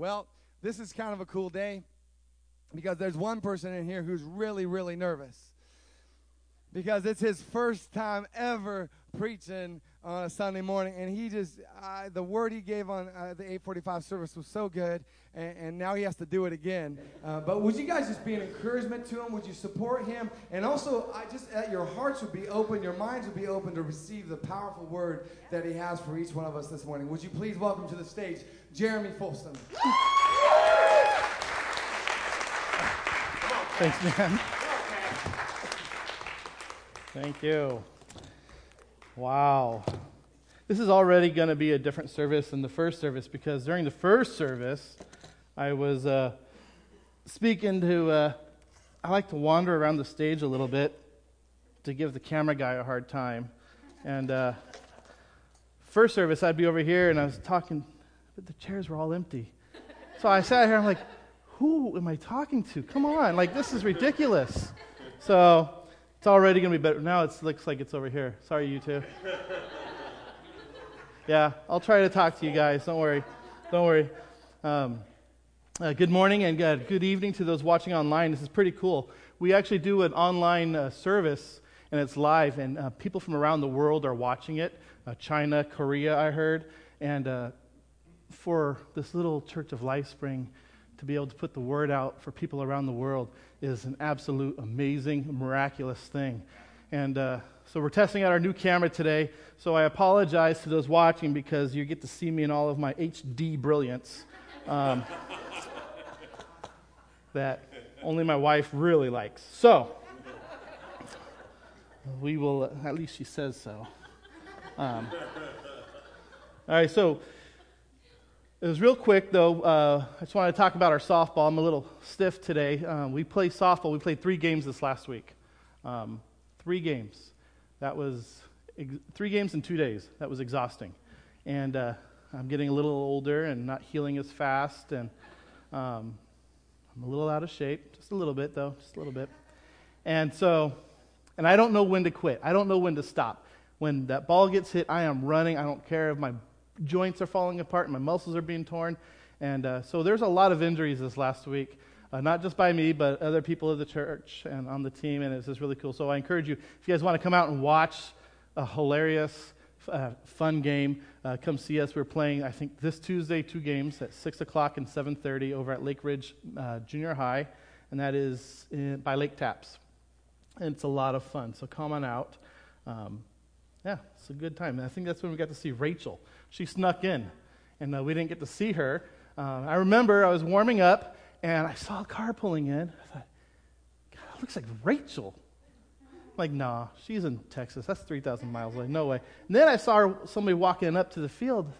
Well, this is kind of a cool day because there's one person in here who's really, really nervous because it's his first time ever preaching on a Sunday morning, and he just uh, the word he gave on uh, the 8:45 service was so good, and, and, now he has to do it again. Uh, but would you guys just be an encouragement to him? Would you support him? And also, I just that your hearts would be open, your minds would be open to receive the powerful word that he has for each one of us this morning. Would you please welcome to the stage Jeremy Folston? Thanks, man. Thank you. Wow. This is already going to be a different service than the first service because during the first service, I was uh, speaking to, uh, I like to wander around the stage a little bit to give the camera guy a hard time. And uh, first service, I'd be over here and I was talking, but the chairs were all empty. So I sat here, I'm like, who am I talking to? Come on, like, this is ridiculous. So it's already going to be better. Now it looks like it's over here. Sorry, you two. yeah, I'll try to talk to you guys. Don't worry. Don't worry. Um, uh, good morning and uh, good evening to those watching online. This is pretty cool. We actually do an online uh, service and it's live, and uh, people from around the world are watching it uh, China, Korea, I heard. And uh, for this little church of Life Spring to be able to put the word out for people around the world is an absolute amazing, miraculous thing. And uh, so we're testing out our new camera today. So I apologize to those watching because you get to see me in all of my HD brilliance um, that only my wife really likes. So we will, at least she says so. Um, all right, so it was real quick, though. Uh, I just wanted to talk about our softball. I'm a little stiff today. Um, we played softball. We played three games this last week. Um, three games. That was ex- three games in two days. That was exhausting. And uh, I'm getting a little older and not healing as fast. And um, I'm a little out of shape. Just a little bit, though. Just a little bit. And so, and I don't know when to quit. I don't know when to stop. When that ball gets hit, I am running. I don't care if my joints are falling apart my muscles are being torn. And uh, so there's a lot of injuries this last week, uh, not just by me, but other people of the church and on the team, and it's just really cool. So I encourage you, if you guys want to come out and watch a hilarious, uh, fun game, uh, come see us. We're playing, I think, this Tuesday, two games at 6 o'clock and 7.30 over at Lake Ridge uh, Junior High, and that is in, by Lake Tapps. And it's a lot of fun, so come on out. Um, yeah, it's a good time. And I think that's when we got to see Rachel she snuck in, and uh, we didn't get to see her. Uh, I remember I was warming up, and I saw a car pulling in. I thought, God, looks like Rachel. I'm like, nah, she's in Texas. That's 3,000 miles away. No way. And then I saw somebody walking up to the field.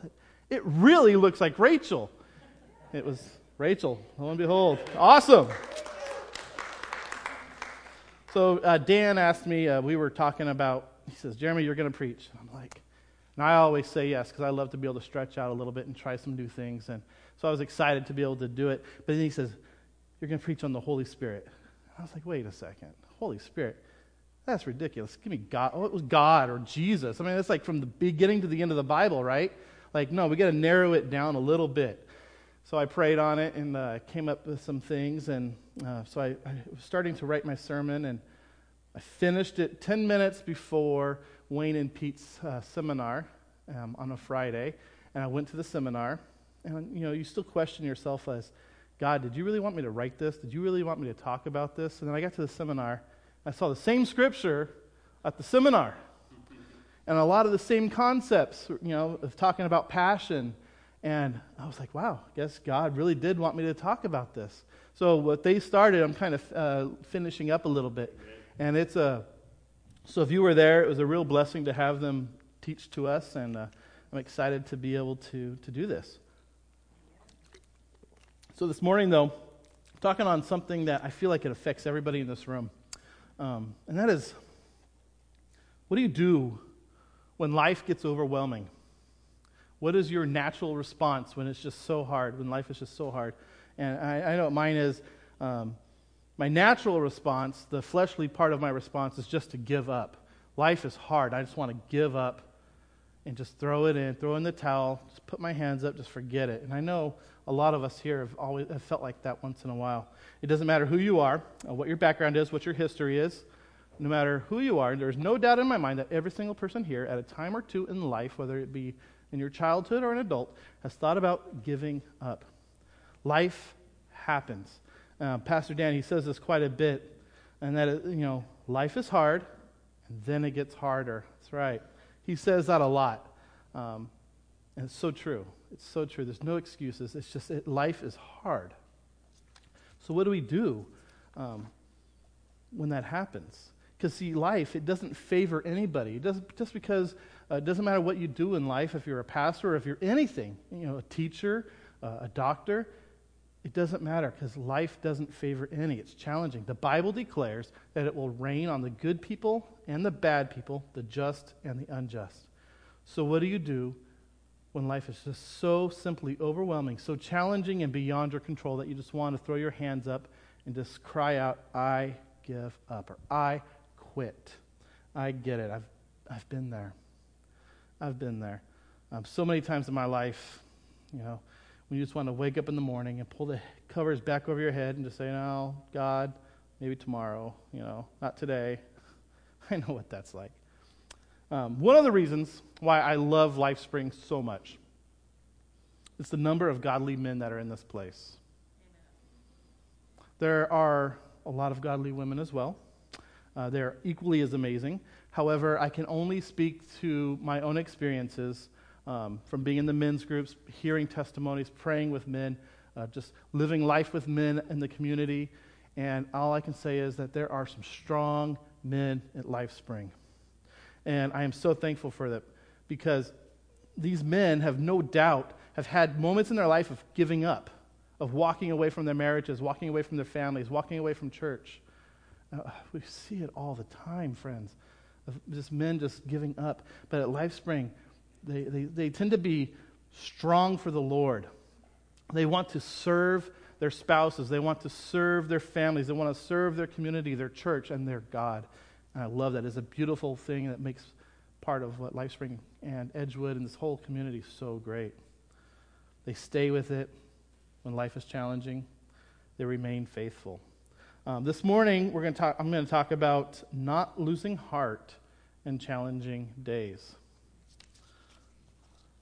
It really looks like Rachel. It was Rachel, lo and behold. Awesome. So uh, Dan asked me, uh, we were talking about, he says, Jeremy, you're going to preach. I'm like, and I always say yes because I love to be able to stretch out a little bit and try some new things. And so I was excited to be able to do it. But then he says, You're going to preach on the Holy Spirit. I was like, Wait a second. Holy Spirit? That's ridiculous. Give me God. Oh, it was God or Jesus. I mean, it's like from the beginning to the end of the Bible, right? Like, no, we got to narrow it down a little bit. So I prayed on it and uh, came up with some things. And uh, so I, I was starting to write my sermon, and I finished it 10 minutes before Wayne and Pete's uh, seminar um, on a Friday, and I went to the seminar. And you know, you still question yourself as, God, did you really want me to write this? Did you really want me to talk about this? And then I got to the seminar. I saw the same scripture at the seminar, and a lot of the same concepts. You know, of talking about passion. And I was like, wow, I guess God really did want me to talk about this. So what they started, I'm kind of uh, finishing up a little bit, and it's a so if you were there, it was a real blessing to have them teach to us, and uh, I'm excited to be able to, to do this. So this morning, though, I'm talking on something that I feel like it affects everybody in this room, um, and that is what do you do when life gets overwhelming? What is your natural response when it's just so hard, when life is just so hard? And I, I know what mine is. Um, my natural response, the fleshly part of my response, is just to give up. Life is hard. I just want to give up and just throw it in, throw in the towel, just put my hands up, just forget it. And I know a lot of us here have always have felt like that once in a while. It doesn't matter who you are, uh, what your background is, what your history is. No matter who you are, there's no doubt in my mind that every single person here, at a time or two in life, whether it be in your childhood or an adult, has thought about giving up. Life happens. Uh, Pastor Dan, he says this quite a bit, and that, you know, life is hard, and then it gets harder. That's right. He says that a lot. Um, and it's so true. It's so true. There's no excuses. It's just it, life is hard. So, what do we do um, when that happens? Because, see, life, it doesn't favor anybody. It doesn't, just because uh, it doesn't matter what you do in life, if you're a pastor or if you're anything, you know, a teacher, uh, a doctor, it doesn't matter because life doesn't favor any. It's challenging. The Bible declares that it will rain on the good people and the bad people, the just and the unjust. So, what do you do when life is just so simply overwhelming, so challenging and beyond your control that you just want to throw your hands up and just cry out, I give up, or I quit? I get it. I've, I've been there. I've been there. Um, so many times in my life, you know, when you just want to wake up in the morning and pull the covers back over your head and just say, No, God, maybe tomorrow, you know, not today. I know what that's like. Um, one of the reasons why I love LifeSpring so much is the number of godly men that are in this place. There are a lot of godly women as well. Uh, they're equally as amazing. However, I can only speak to my own experiences um, from being in the men's groups, hearing testimonies, praying with men, uh, just living life with men in the community. And all I can say is that there are some strong men at LifeSpring. And I am so thankful for that because these men have no doubt have had moments in their life of giving up, of walking away from their marriages, walking away from their families, walking away from church. Uh, we see it all the time, friends, of just men just giving up. But at LifeSpring, they, they, they tend to be strong for the Lord. They want to serve their spouses, they want to serve their families, they want to serve their community, their church, and their God. And I love that. It's a beautiful thing that makes part of what LifeSpring and Edgewood and this whole community so great. They stay with it when life is challenging. They remain faithful. Um, this morning, we're going to talk, I'm going to talk about not losing heart in challenging days.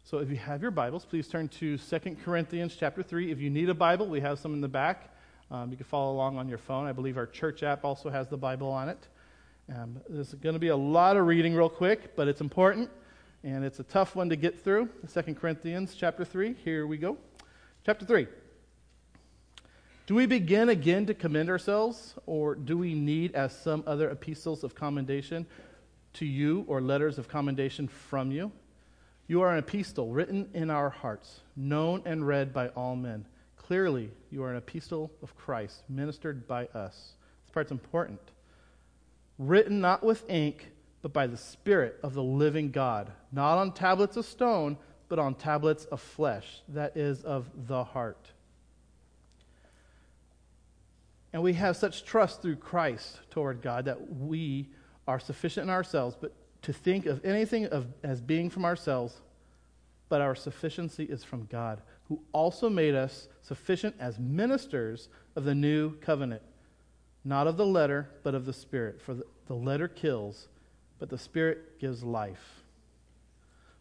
So if you have your Bibles, please turn to 2 Corinthians chapter 3. If you need a Bible, we have some in the back. Um, you can follow along on your phone. I believe our church app also has the Bible on it. Um, there's going to be a lot of reading real quick, but it's important, and it's a tough one to get through. 2 Corinthians chapter 3. Here we go. Chapter 3. Do we begin again to commend ourselves, or do we need, as some other epistles of commendation to you, or letters of commendation from you? You are an epistle written in our hearts, known and read by all men. Clearly, you are an epistle of Christ, ministered by us. This part's important written not with ink, but by the Spirit of the living God, not on tablets of stone, but on tablets of flesh, that is, of the heart. And we have such trust through Christ toward God that we are sufficient in ourselves, but to think of anything of, as being from ourselves, but our sufficiency is from God, who also made us sufficient as ministers of the new covenant not of the letter, but of the Spirit. For the, the letter kills, but the Spirit gives life.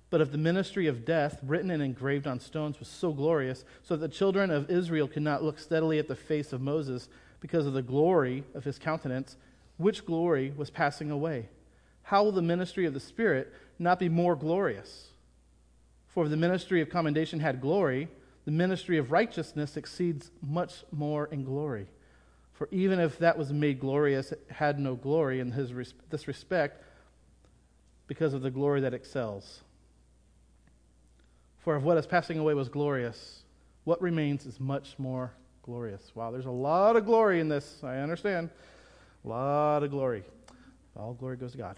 But if the ministry of death, written and engraved on stones, was so glorious, so that the children of Israel could not look steadily at the face of Moses because of the glory of his countenance, which glory was passing away, how will the ministry of the Spirit not be more glorious? For if the ministry of commendation had glory, the ministry of righteousness exceeds much more in glory. For even if that was made glorious, it had no glory in his this respect because of the glory that excels. For if what is passing away was glorious, what remains is much more glorious. Wow, there's a lot of glory in this. I understand. A lot of glory. All glory goes to God.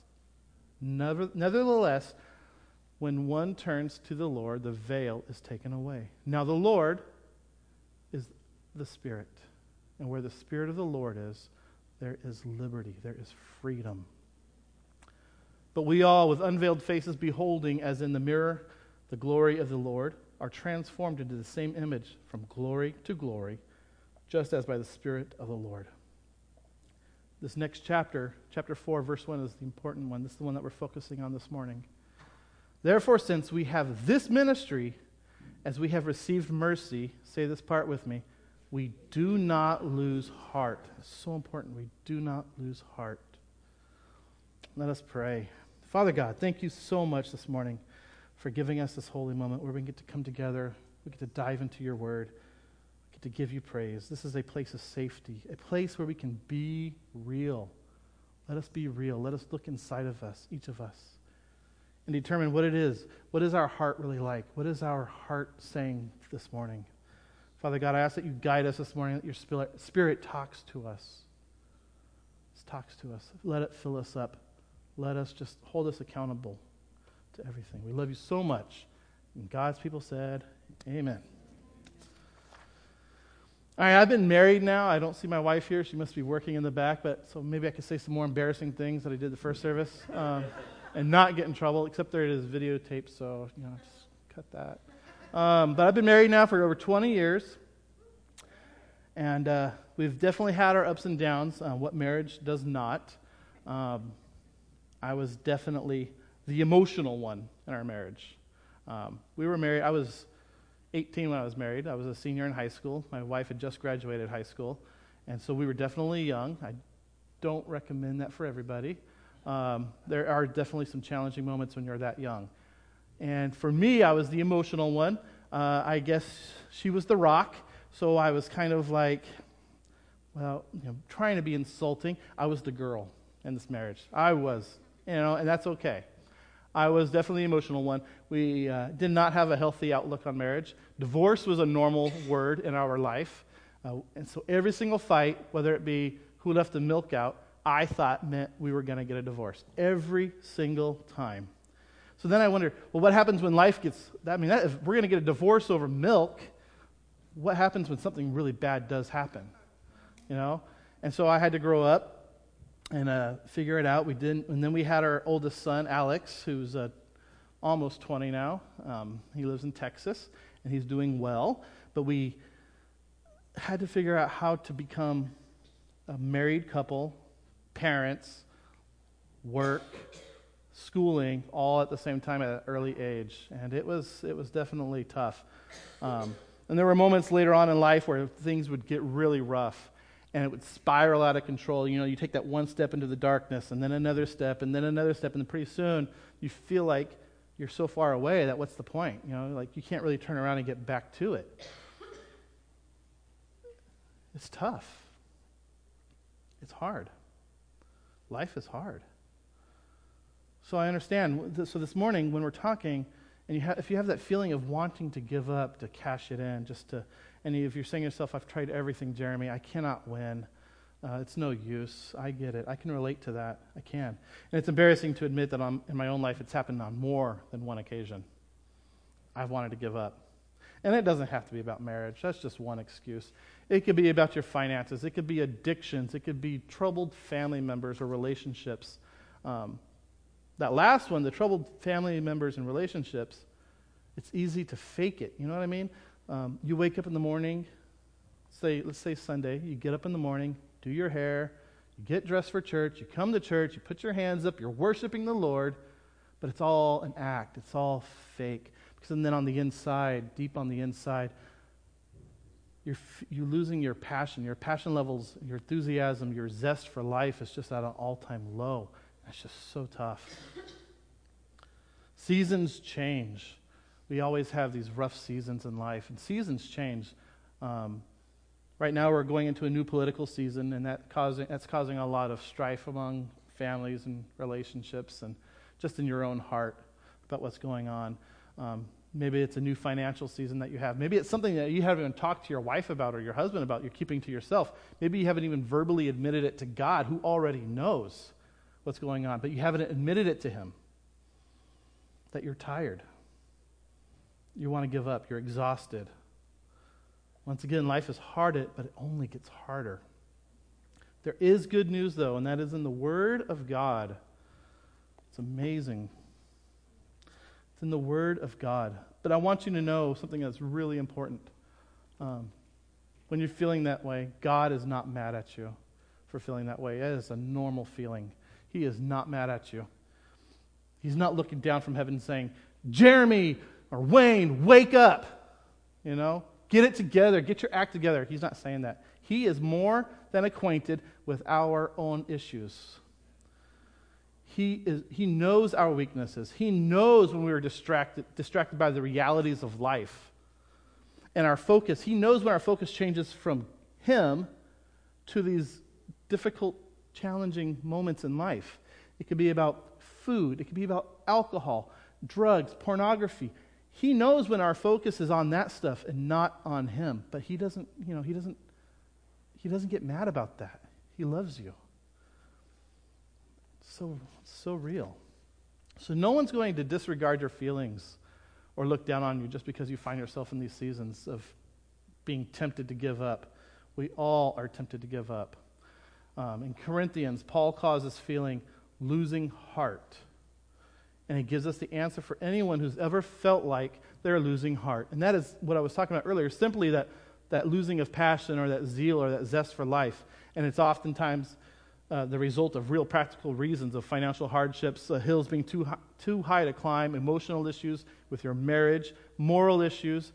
Nevertheless, when one turns to the Lord, the veil is taken away. Now, the Lord is the Spirit. And where the Spirit of the Lord is, there is liberty, there is freedom. But we all, with unveiled faces, beholding as in the mirror the glory of the Lord, are transformed into the same image from glory to glory, just as by the Spirit of the Lord. This next chapter, chapter 4, verse 1, is the important one. This is the one that we're focusing on this morning. Therefore, since we have this ministry, as we have received mercy, say this part with me, we do not lose heart. It's so important. We do not lose heart. Let us pray. Father God, thank you so much this morning for giving us this holy moment where we get to come together, we get to dive into your word, to give you praise. This is a place of safety, a place where we can be real. Let us be real. Let us look inside of us, each of us, and determine what it is. What is our heart really like? What is our heart saying this morning? Father God, I ask that you guide us this morning, that your spirit, spirit talks to us. Talks to us. Let it fill us up let us just hold us accountable to everything. We love you so much. And God's people said, Amen. All right, I've been married now. I don't see my wife here. She must be working in the back, but so maybe I could say some more embarrassing things that I did the first service um, and not get in trouble, except there it is videotaped, so, you know, just cut that. Um, but I've been married now for over 20 years, and uh, we've definitely had our ups and downs. Uh, what marriage does not. Um, I was definitely the emotional one in our marriage. Um, we were married, I was 18 when I was married. I was a senior in high school. My wife had just graduated high school. And so we were definitely young. I don't recommend that for everybody. Um, there are definitely some challenging moments when you're that young. And for me, I was the emotional one. Uh, I guess she was the rock. So I was kind of like, well, you know, trying to be insulting. I was the girl in this marriage. I was you know, and that's okay. I was definitely the emotional one. We uh, did not have a healthy outlook on marriage. Divorce was a normal word in our life. Uh, and so every single fight, whether it be who left the milk out, I thought meant we were going to get a divorce. Every single time. So then I wonder, well, what happens when life gets, I mean, that, if we're going to get a divorce over milk, what happens when something really bad does happen? You know? And so I had to grow up and uh, figure it out. We didn't, and then we had our oldest son, Alex, who's uh, almost 20 now. Um, he lives in Texas, and he's doing well. But we had to figure out how to become a married couple, parents, work, schooling, all at the same time at an early age, and it was it was definitely tough. Um, and there were moments later on in life where things would get really rough and it would spiral out of control. You know, you take that one step into the darkness, and then another step, and then another step, and then pretty soon you feel like you're so far away that what's the point? You know, like you can't really turn around and get back to it. It's tough. It's hard. Life is hard. So I understand. So this morning, when we're talking, and you ha- if you have that feeling of wanting to give up, to cash it in, just to and if you're saying to yourself, I've tried everything, Jeremy, I cannot win. Uh, it's no use. I get it. I can relate to that. I can. And it's embarrassing to admit that I'm, in my own life it's happened on more than one occasion. I've wanted to give up. And it doesn't have to be about marriage. That's just one excuse. It could be about your finances. It could be addictions. It could be troubled family members or relationships. Um, that last one, the troubled family members and relationships, it's easy to fake it. You know what I mean? Um, you wake up in the morning, say, let's say Sunday, you get up in the morning, do your hair, you get dressed for church, you come to church, you put your hands up, you're worshiping the Lord, but it's all an act, it's all fake. Because then on the inside, deep on the inside, you're, you're losing your passion. Your passion levels, your enthusiasm, your zest for life is just at an all time low. That's just so tough. Seasons change we always have these rough seasons in life, and seasons change. Um, right now, we're going into a new political season, and that causing, that's causing a lot of strife among families and relationships and just in your own heart. about what's going on. Um, maybe it's a new financial season that you have. Maybe it's something that you haven't even talked to your wife about or your husband about, you're keeping to yourself. Maybe you haven't even verbally admitted it to God, who already knows what's going on, but you haven't admitted it to Him that you're tired. You want to give up, you're exhausted. Once again, life is hard, but it only gets harder. There is good news, though, and that is in the Word of God. It's amazing. It's in the Word of God. But I want you to know something that's really important. Um, when you're feeling that way, God is not mad at you for feeling that way. It is a normal feeling. He is not mad at you. He's not looking down from heaven saying, Jeremy or Wayne, wake up. You know, get it together, get your act together. He's not saying that. He is more than acquainted with our own issues. He, is, he knows our weaknesses. He knows when we are distracted, distracted by the realities of life. And our focus, he knows when our focus changes from him to these difficult, challenging moments in life. It could be about food, it could be about alcohol, drugs, pornography. He knows when our focus is on that stuff and not on him. But he doesn't, you know, he doesn't he doesn't get mad about that. He loves you. So, so real. So, no one's going to disregard your feelings or look down on you just because you find yourself in these seasons of being tempted to give up. We all are tempted to give up. Um, in Corinthians, Paul calls this feeling losing heart. And he gives us the answer for anyone who's ever felt like they're losing heart. And that is what I was talking about earlier simply that that losing of passion or that zeal or that zest for life. And it's oftentimes uh, the result of real practical reasons of financial hardships, uh, hills being too high, too high to climb, emotional issues with your marriage, moral issues.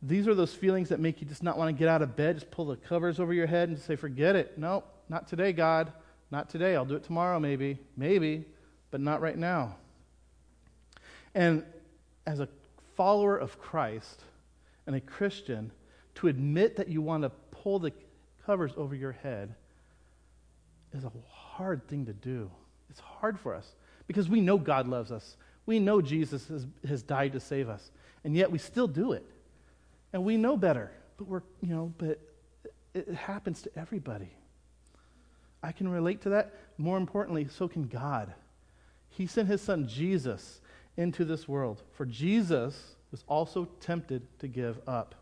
These are those feelings that make you just not want to get out of bed, just pull the covers over your head and say, forget it. No, not today, God. Not today. I'll do it tomorrow, maybe. Maybe, but not right now. And as a follower of Christ and a Christian, to admit that you want to pull the covers over your head is a hard thing to do. It's hard for us because we know God loves us. We know Jesus has, has died to save us. And yet we still do it. And we know better. But we're, you know, but it happens to everybody. I can relate to that. More importantly, so can God. He sent his son Jesus into this world. For Jesus was also tempted to give up.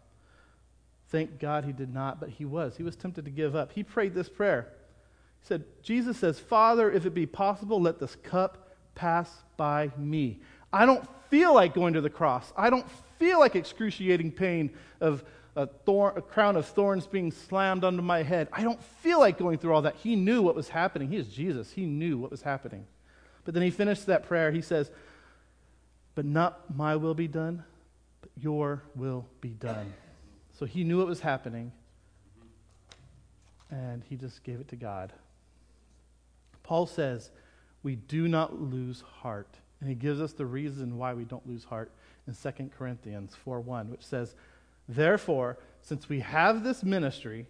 Thank God he did not, but he was. He was tempted to give up. He prayed this prayer. He said, Jesus says, Father, if it be possible, let this cup pass by me. I don't feel like going to the cross. I don't feel like excruciating pain of a, thorn, a crown of thorns being slammed onto my head. I don't feel like going through all that. He knew what was happening. He is Jesus. He knew what was happening. But then he finished that prayer. He says, But not my will be done, but your will be done. So he knew it was happening, and he just gave it to God. Paul says, We do not lose heart. And he gives us the reason why we don't lose heart in 2 Corinthians 4 1, which says, Therefore, since we have this ministry,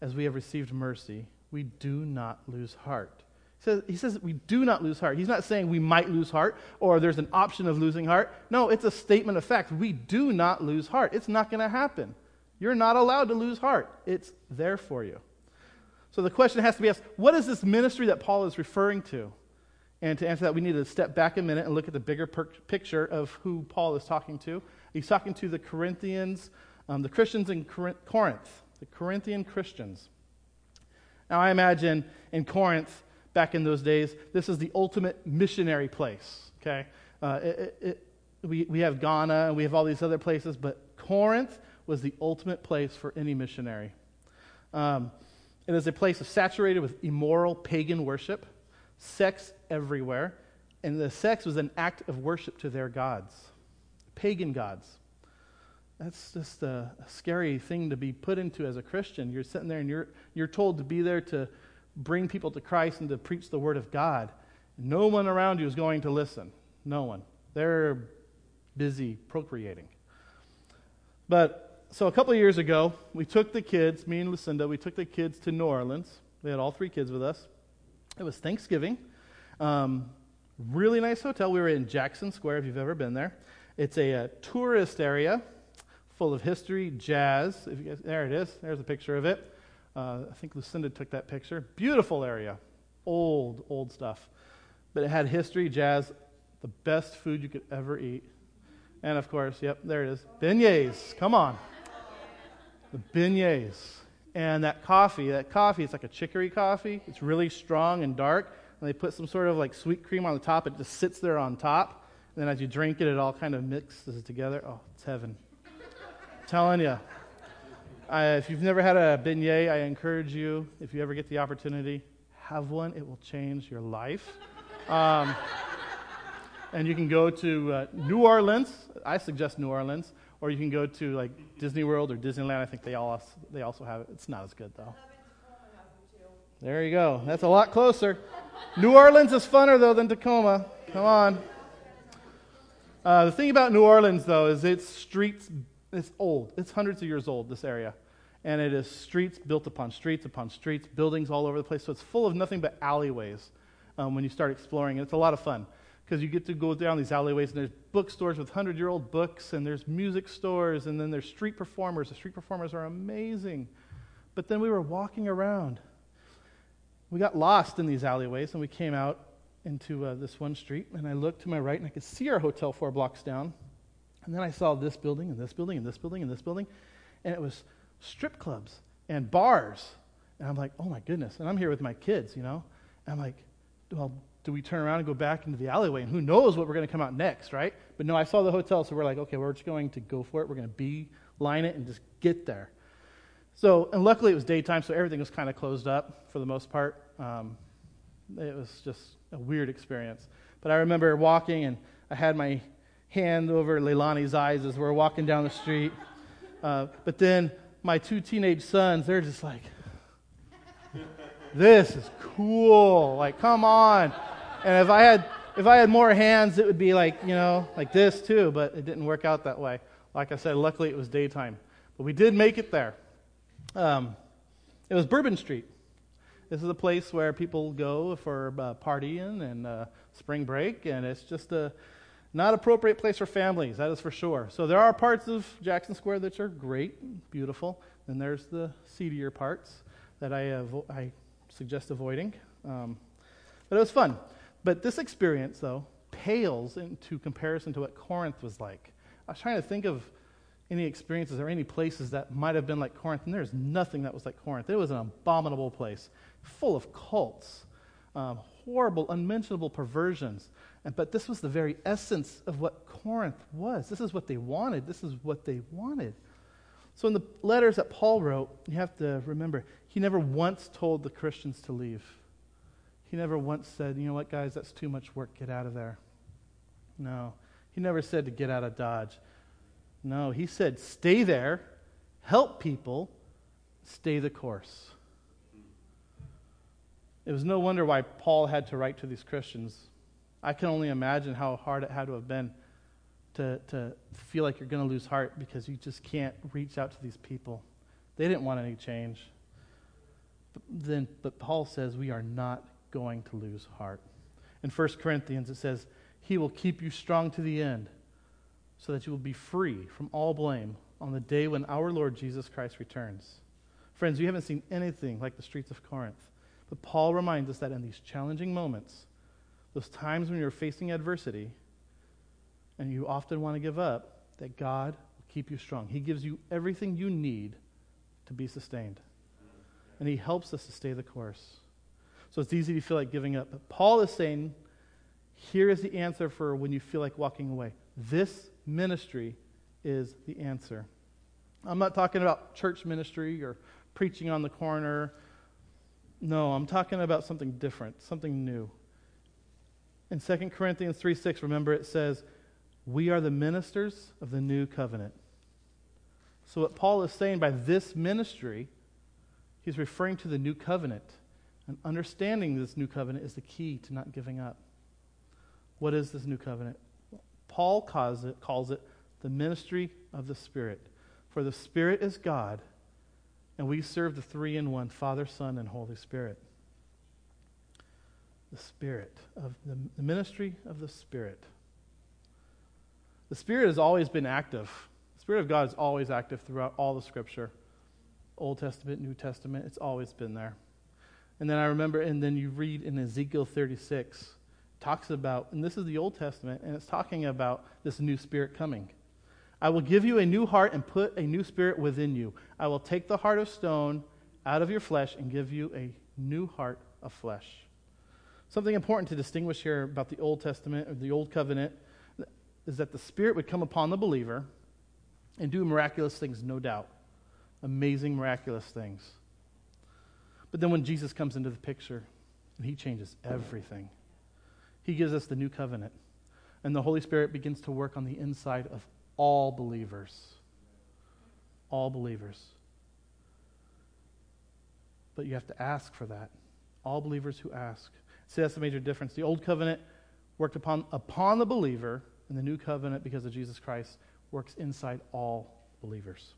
as we have received mercy, we do not lose heart says, he says we do not lose heart. He's not saying we might lose heart or there's an option of losing heart. No, it's a statement of fact. We do not lose heart. It's not going to happen. You're not allowed to lose heart. It's there for you. So the question has to be asked what is this ministry that Paul is referring to? And to answer that, we need to step back a minute and look at the bigger per- picture of who Paul is talking to. He's talking to the Corinthians, um, the Christians in Corinth, the Corinthian Christians. Now, I imagine in Corinth, back in those days, this is the ultimate missionary place. Okay, uh, it, it, we we have Ghana and we have all these other places, but Corinth was the ultimate place for any missionary. Um, it is a place saturated with immoral pagan worship, sex everywhere, and the sex was an act of worship to their gods, pagan gods. That's just a, a scary thing to be put into as a Christian. You're sitting there and you're, you're told to be there to bring people to Christ and to preach the Word of God, no one around you is going to listen. No one. They're busy procreating. But so a couple of years ago, we took the kids, me and Lucinda, we took the kids to New Orleans. We had all three kids with us. It was Thanksgiving. Um, Really nice hotel. We were in Jackson Square, if you've ever been there. It's a, a tourist area full of history, jazz. If you guys, there it is. There's a picture of it. Uh, I think Lucinda took that picture. Beautiful area. Old, old stuff. But it had history, jazz, the best food you could ever eat. And of course, yep, there it is. Beignets. Come on. The beignets. And that coffee, that coffee, it's like a chicory coffee. It's really strong and dark. And they put some sort of like sweet cream on the top. It just sits there on top. And then as you drink it, it all kind of mixes together. Oh, it's heaven. telling you. If you've never had a beignet, I encourage you, if you ever get the opportunity, have one. It will change your life. Um, and you can go to uh, New Orleans. I suggest New Orleans. Or you can go to like Disney World or Disneyland. I think they, all, they also have it. It's not as good, though. There you go. That's a lot closer. New Orleans is funner, though, than Tacoma. Come on. Uh, the thing about New Orleans, though, is its streets, it's old. It's hundreds of years old, this area. And it is streets built upon streets upon streets, buildings all over the place. So it's full of nothing but alleyways um, when you start exploring. And it's a lot of fun because you get to go down these alleyways and there's bookstores with 100 year old books and there's music stores and then there's street performers. The street performers are amazing. But then we were walking around. We got lost in these alleyways and we came out into uh, this one street, and I looked to my right, and I could see our hotel four blocks down. And then I saw this building, and this building, and this building, and this building, and it was strip clubs and bars. And I'm like, oh my goodness. And I'm here with my kids, you know? And I'm like, well, do we turn around and go back into the alleyway? And who knows what we're going to come out next, right? But no, I saw the hotel, so we're like, okay, we're just going to go for it. We're going to beeline it and just get there. So, and luckily it was daytime, so everything was kind of closed up for the most part. Um, it was just a weird experience. But I remember walking, and I had my hand over Leilani's eyes as we're walking down the street. Uh, but then my two teenage sons, they're just like, this is cool. Like, come on. And if I had if I had more hands, it would be like, you know, like this too, but it didn't work out that way. Like I said, luckily it was daytime. But we did make it there. Um, it was Bourbon Street. This is a place where people go for uh, partying and uh, spring break, and it's just a not appropriate place for families, that is for sure. So there are parts of Jackson Square that are great, beautiful, and there's the seedier parts that I, avo- I suggest avoiding. Um, but it was fun. But this experience, though, pales into comparison to what Corinth was like. I was trying to think of any experiences or any places that might have been like Corinth, and there's nothing that was like Corinth. It was an abominable place full of cults, um, horrible, unmentionable perversions. But this was the very essence of what Corinth was. This is what they wanted. This is what they wanted. So, in the letters that Paul wrote, you have to remember, he never once told the Christians to leave. He never once said, you know what, guys, that's too much work, get out of there. No. He never said to get out of Dodge. No, he said, stay there, help people, stay the course. It was no wonder why Paul had to write to these Christians. I can only imagine how hard it had to have been to, to feel like you're going to lose heart because you just can't reach out to these people. They didn't want any change. But, then, but Paul says we are not going to lose heart. In 1 Corinthians, it says, He will keep you strong to the end so that you will be free from all blame on the day when our Lord Jesus Christ returns. Friends, we haven't seen anything like the streets of Corinth. But Paul reminds us that in these challenging moments, those times when you're facing adversity and you often want to give up, that God will keep you strong. He gives you everything you need to be sustained. And He helps us to stay the course. So it's easy to feel like giving up. But Paul is saying, here is the answer for when you feel like walking away. This ministry is the answer. I'm not talking about church ministry or preaching on the corner no, I'm talking about something different, something new. In 2 Corinthians 3 6, remember it says, We are the ministers of the new covenant. So, what Paul is saying by this ministry, he's referring to the new covenant. And understanding this new covenant is the key to not giving up. What is this new covenant? Paul calls it, calls it the ministry of the Spirit. For the Spirit is God and we serve the three in one Father, Son, and Holy Spirit. The Spirit, of the, the ministry of the Spirit. The Spirit has always been active. The Spirit of God is always active throughout all the Scripture. Old Testament, New Testament, it's always been there. And then I remember, and then you read in Ezekiel 36, talks about, and this is the Old Testament, and it's talking about this new spirit coming. I will give you a new heart and put a new spirit within you. I will take the heart of stone out of your flesh and give you a new heart of flesh. Something important to distinguish here about the Old Testament or the Old Covenant is that the Spirit would come upon the believer and do miraculous things, no doubt. Amazing, miraculous things. But then when Jesus comes into the picture, and he changes everything. He gives us the new covenant. And the Holy Spirit begins to work on the inside of all believers. All believers. But you have to ask for that. All believers who ask. See, that's the major difference. The old covenant worked upon, upon the believer, and the new covenant, because of Jesus Christ, works inside all believers.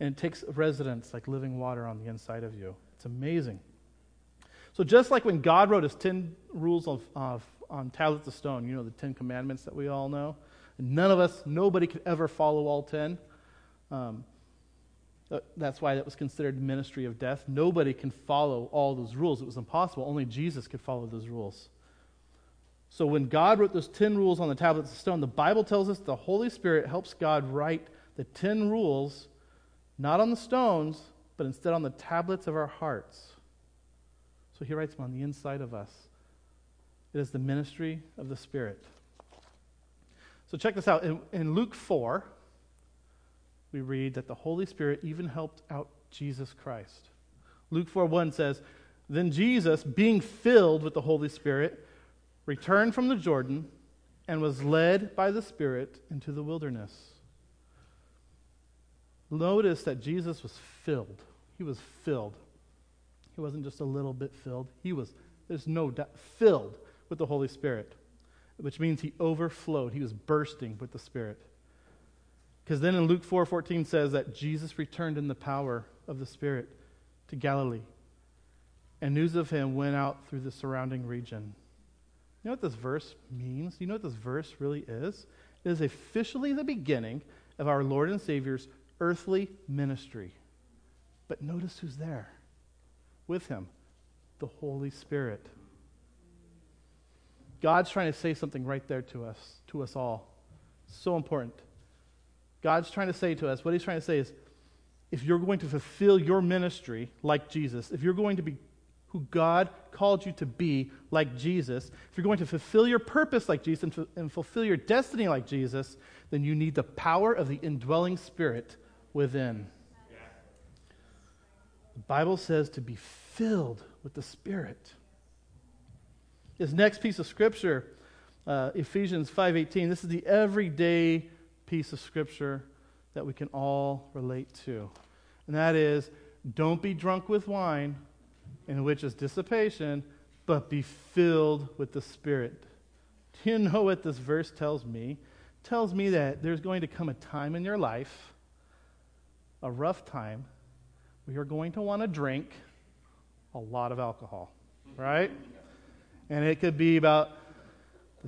And it takes residence like living water on the inside of you. It's amazing. So, just like when God wrote his 10 rules of, of, on tablets of stone, you know, the 10 commandments that we all know, none of us, nobody could ever follow all 10. Um, Uh, that's why that was considered ministry of death. Nobody can follow all those rules. It was impossible. Only Jesus could follow those rules. So when God wrote those 10 rules on the tablets of stone, the Bible tells us the Holy Spirit helps God write the 10 rules not on the stones, but instead on the tablets of our hearts. So he writes them on the inside of us. It is the ministry of the Spirit. So check this out. In, in Luke 4, we read that the Holy Spirit even helped out Jesus Christ. Luke 4 1 says, Then Jesus, being filled with the Holy Spirit, returned from the Jordan and was led by the Spirit into the wilderness. Notice that Jesus was filled. He was filled. He wasn't just a little bit filled. He was, there's no doubt, filled with the Holy Spirit, which means he overflowed. He was bursting with the Spirit. Because then in Luke 4:14 says that Jesus returned in the power of the Spirit to Galilee. And news of him went out through the surrounding region. You know what this verse means? You know what this verse really is? It is officially the beginning of our Lord and Savior's earthly ministry. But notice who's there with him the Holy Spirit. God's trying to say something right there to us, to us all. So important. God's trying to say to us, what he's trying to say is, if you're going to fulfill your ministry like Jesus, if you're going to be who God called you to be like Jesus, if you're going to fulfill your purpose like Jesus and, f- and fulfill your destiny like Jesus, then you need the power of the indwelling spirit within. The Bible says to be filled with the Spirit. This next piece of scripture, uh, Ephesians 5:18, this is the everyday piece of scripture that we can all relate to. And that is, don't be drunk with wine, in which is dissipation, but be filled with the Spirit. Do you know what this verse tells me? It tells me that there's going to come a time in your life, a rough time, where you're going to want to drink a lot of alcohol, right? And it could be about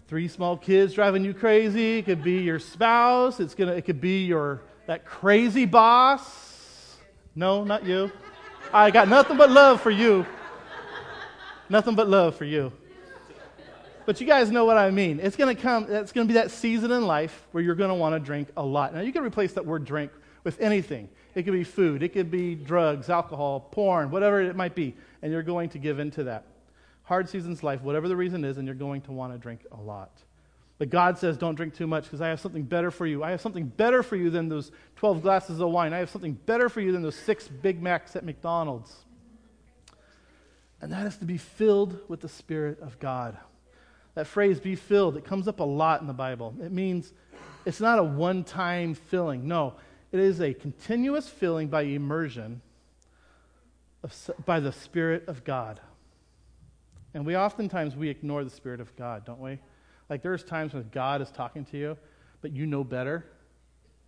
three small kids driving you crazy. It could be your spouse. It's gonna. It could be your that crazy boss. No, not you. I got nothing but love for you. Nothing but love for you. But you guys know what I mean. It's to come, it's to be that season in life where you're to want to drink a lot. Now, you can replace that word drink with anything. It could be food, it could be drugs, alcohol, porn, whatever it might be. And you're going to give into that. Hard seasons life, whatever the reason is, and you're going to want to drink a lot. But God says, don't drink too much because I have something better for you. I have something better for you than those 12 glasses of wine. I have something better for you than those six Big Macs at McDonald's. And that is to be filled with the Spirit of God. That phrase, be filled, it comes up a lot in the Bible. It means it's not a one time filling. No, it is a continuous filling by immersion of, by the Spirit of God. And we oftentimes we ignore the Spirit of God, don't we? Like there's times when God is talking to you, but you know better.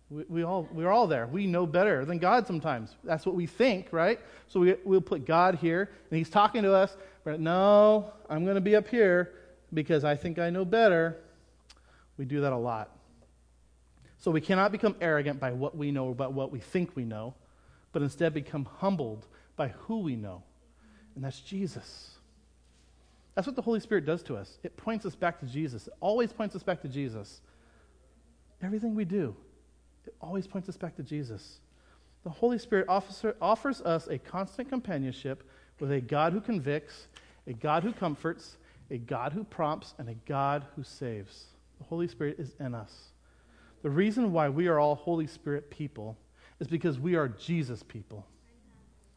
We, we all, we're all there. We know better than God sometimes. That's what we think, right? So we, we'll put God here, and He's talking to us. But no, I'm going to be up here because I think I know better. We do that a lot. So we cannot become arrogant by what we know about what we think we know, but instead become humbled by who we know. And that's Jesus. That's what the Holy Spirit does to us. It points us back to Jesus. It always points us back to Jesus. Everything we do, it always points us back to Jesus. The Holy Spirit officer, offers us a constant companionship with a God who convicts, a God who comforts, a God who prompts, and a God who saves. The Holy Spirit is in us. The reason why we are all Holy Spirit people is because we are Jesus people.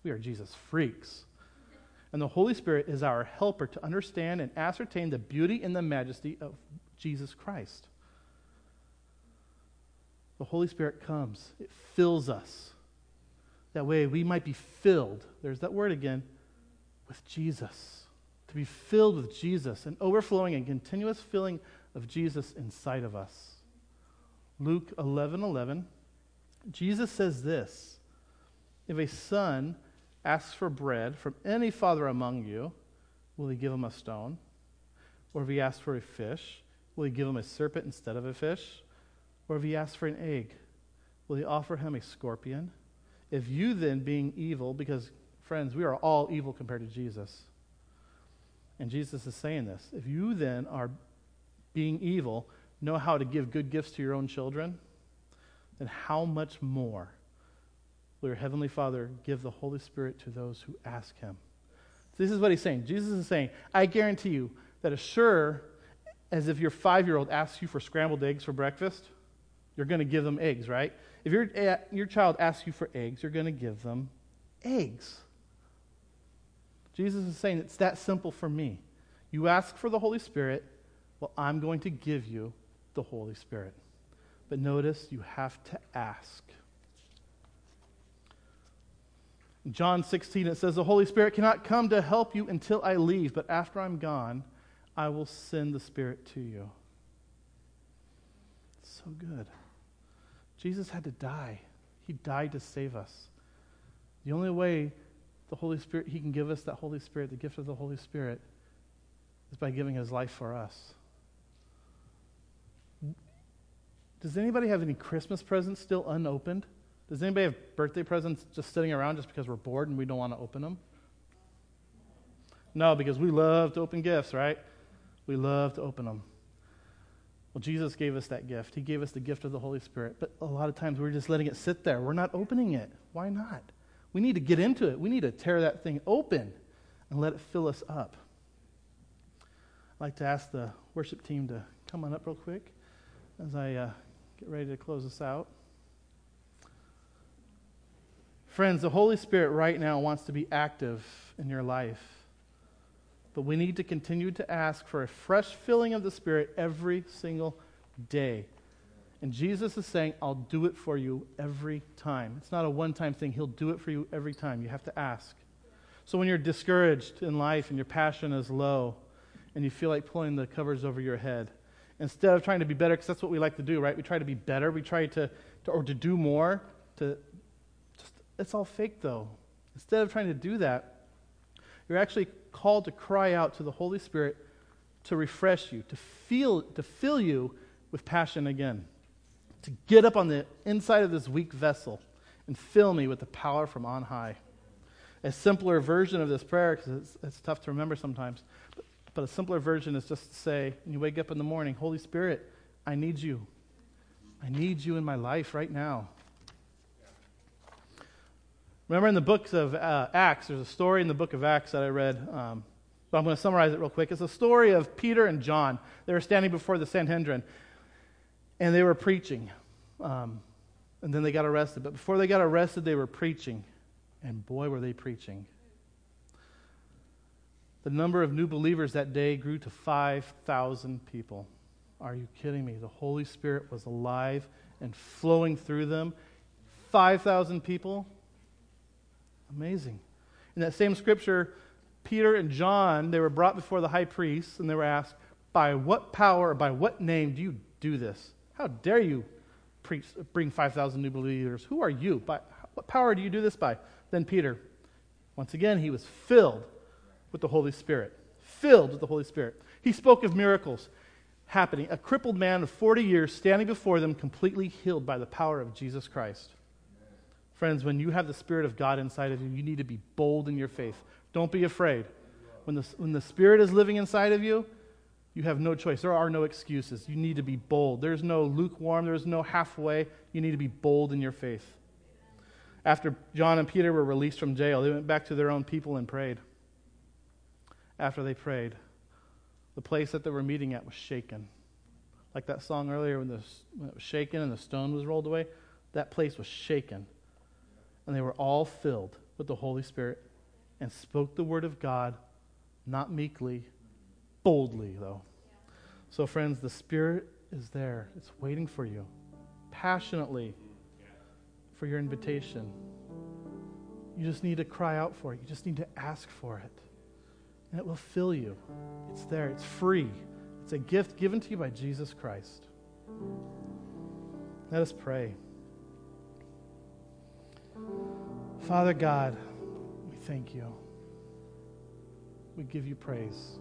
We are Jesus freaks. And the Holy Spirit is our helper to understand and ascertain the beauty and the majesty of Jesus Christ. The Holy Spirit comes, it fills us. That way we might be filled, there's that word again, with Jesus. To be filled with Jesus, an overflowing and continuous filling of Jesus inside of us. Luke 11 11, Jesus says this If a son asks for bread from any father among you, will he give him a stone? Or if he asks for a fish, will he give him a serpent instead of a fish? Or if he asks for an egg, will he offer him a scorpion? If you then, being evil, because, friends, we are all evil compared to Jesus. And Jesus is saying this. If you then are being evil, know how to give good gifts to your own children, then how much more will your Heavenly Father give the Holy Spirit to those who ask Him? This is what He's saying. Jesus is saying, I guarantee you that as sure as if your five year old asks you for scrambled eggs for breakfast, you're going to give them eggs, right? If your, eh, your child asks you for eggs, you're going to give them eggs. Jesus is saying it's that simple for me. You ask for the Holy Spirit, well, I'm going to give you the Holy Spirit. But notice you have to ask. In John 16, it says, The Holy Spirit cannot come to help you until I leave, but after I'm gone, I will send the Spirit to you. It's so good. Jesus had to die. He died to save us. The only way the Holy Spirit, He can give us that Holy Spirit, the gift of the Holy Spirit, is by giving His life for us. Does anybody have any Christmas presents still unopened? Does anybody have birthday presents just sitting around just because we're bored and we don't want to open them? No, because we love to open gifts, right? We love to open them. Well, Jesus gave us that gift. He gave us the gift of the Holy Spirit. But a lot of times we're just letting it sit there. We're not opening it. Why not? We need to get into it. We need to tear that thing open and let it fill us up. I'd like to ask the worship team to come on up real quick as I uh, get ready to close this out. Friends, the Holy Spirit right now wants to be active in your life. But we need to continue to ask for a fresh filling of the Spirit every single day. And Jesus is saying, I'll do it for you every time. It's not a one time thing, He'll do it for you every time. You have to ask. So when you're discouraged in life and your passion is low and you feel like pulling the covers over your head, instead of trying to be better, because that's what we like to do, right? We try to be better, we try to, to or to do more, to it's all fake though. Instead of trying to do that, you're actually called to cry out to the Holy Spirit to refresh you, to feel to fill you with passion again. To get up on the inside of this weak vessel and fill me with the power from on high. A simpler version of this prayer, because it's, it's, tough to remember sometimes, but, but a simpler version is just to say, when you wake up in the morning, Holy Spirit, I need you. I need you in my life right now. Remember in the books of uh, Acts, there's a story in the book of Acts that I read, um, but I'm going to summarize it real quick. It's a story of Peter and John. They were standing before the Sanhedrin, and they were preaching. Um, and then they got arrested. But before they got arrested, they were preaching. And boy, were they preaching. The number of new believers that day grew to 5,000 people. Are you kidding me? The Holy Spirit was alive and flowing through them. 5,000 people. Amazing. In that same scripture, Peter and John, they were brought before the high priest and they were asked, By what power or by what name do you do this? How dare you preach, bring 5,000 new believers. Who are you? By, what power do you do this by? Then Peter, once again, he was filled with the Holy Spirit. Filled with the Holy Spirit. He spoke of miracles happening. A crippled man of 40 years standing before them, completely healed by the power of Jesus Christ. Friends, when you have the Spirit of God inside of you, you need to be bold in your faith. Don't be afraid. When the, when the Spirit is living inside of you, you have no choice. There are no excuses. You need to be bold. There's no lukewarm, there's no halfway. You need to be bold in your faith. After John and Peter were released from jail, they went back to their own people and prayed. After they prayed, the place that they were meeting at was shaken. Like that song earlier when, the, when it was shaken and the stone was rolled away, that place was shaken. And they were all filled with the Holy Spirit and spoke the word of God, not meekly, boldly, though. So, friends, the Spirit is there. It's waiting for you passionately for your invitation. You just need to cry out for it. You just need to ask for it. And it will fill you. It's there, it's free. It's a gift given to you by Jesus Christ. Let us pray. Father God, we thank you. We give you praise.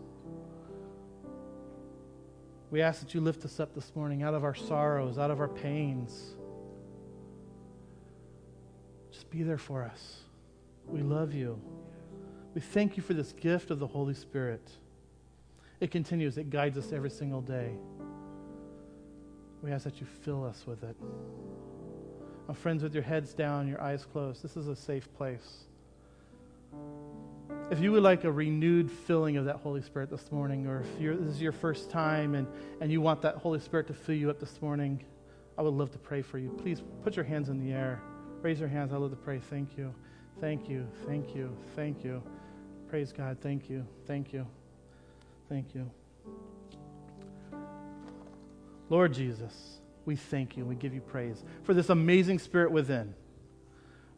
We ask that you lift us up this morning out of our sorrows, out of our pains. Just be there for us. We love you. We thank you for this gift of the Holy Spirit. It continues, it guides us every single day. We ask that you fill us with it. Friends, with your heads down, your eyes closed, this is a safe place. If you would like a renewed filling of that Holy Spirit this morning, or if this is your first time and, and you want that Holy Spirit to fill you up this morning, I would love to pray for you. Please put your hands in the air. Raise your hands. I love to pray. Thank you. Thank you. Thank you. Thank you. Praise God. Thank you. Thank you. Thank you. Lord Jesus, we thank you and we give you praise for this amazing spirit within.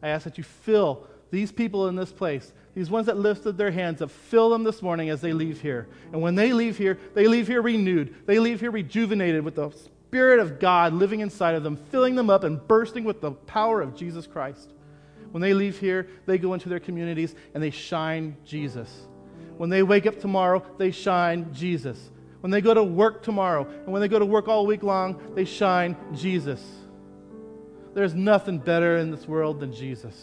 I ask that you fill these people in this place, these ones that lifted their hands up, fill them this morning as they leave here. And when they leave here, they leave here renewed. They leave here rejuvenated with the Spirit of God living inside of them, filling them up and bursting with the power of Jesus Christ. When they leave here, they go into their communities and they shine Jesus. When they wake up tomorrow, they shine Jesus. When they go to work tomorrow, and when they go to work all week long, they shine Jesus. There's nothing better in this world than Jesus.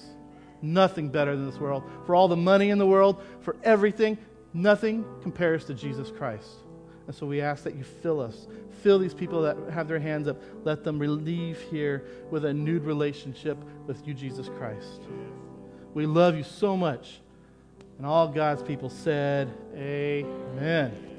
Nothing better than this world. For all the money in the world, for everything, nothing compares to Jesus Christ. And so we ask that you fill us. Fill these people that have their hands up. Let them leave here with a new relationship with you, Jesus Christ. We love you so much. And all God's people said, Amen.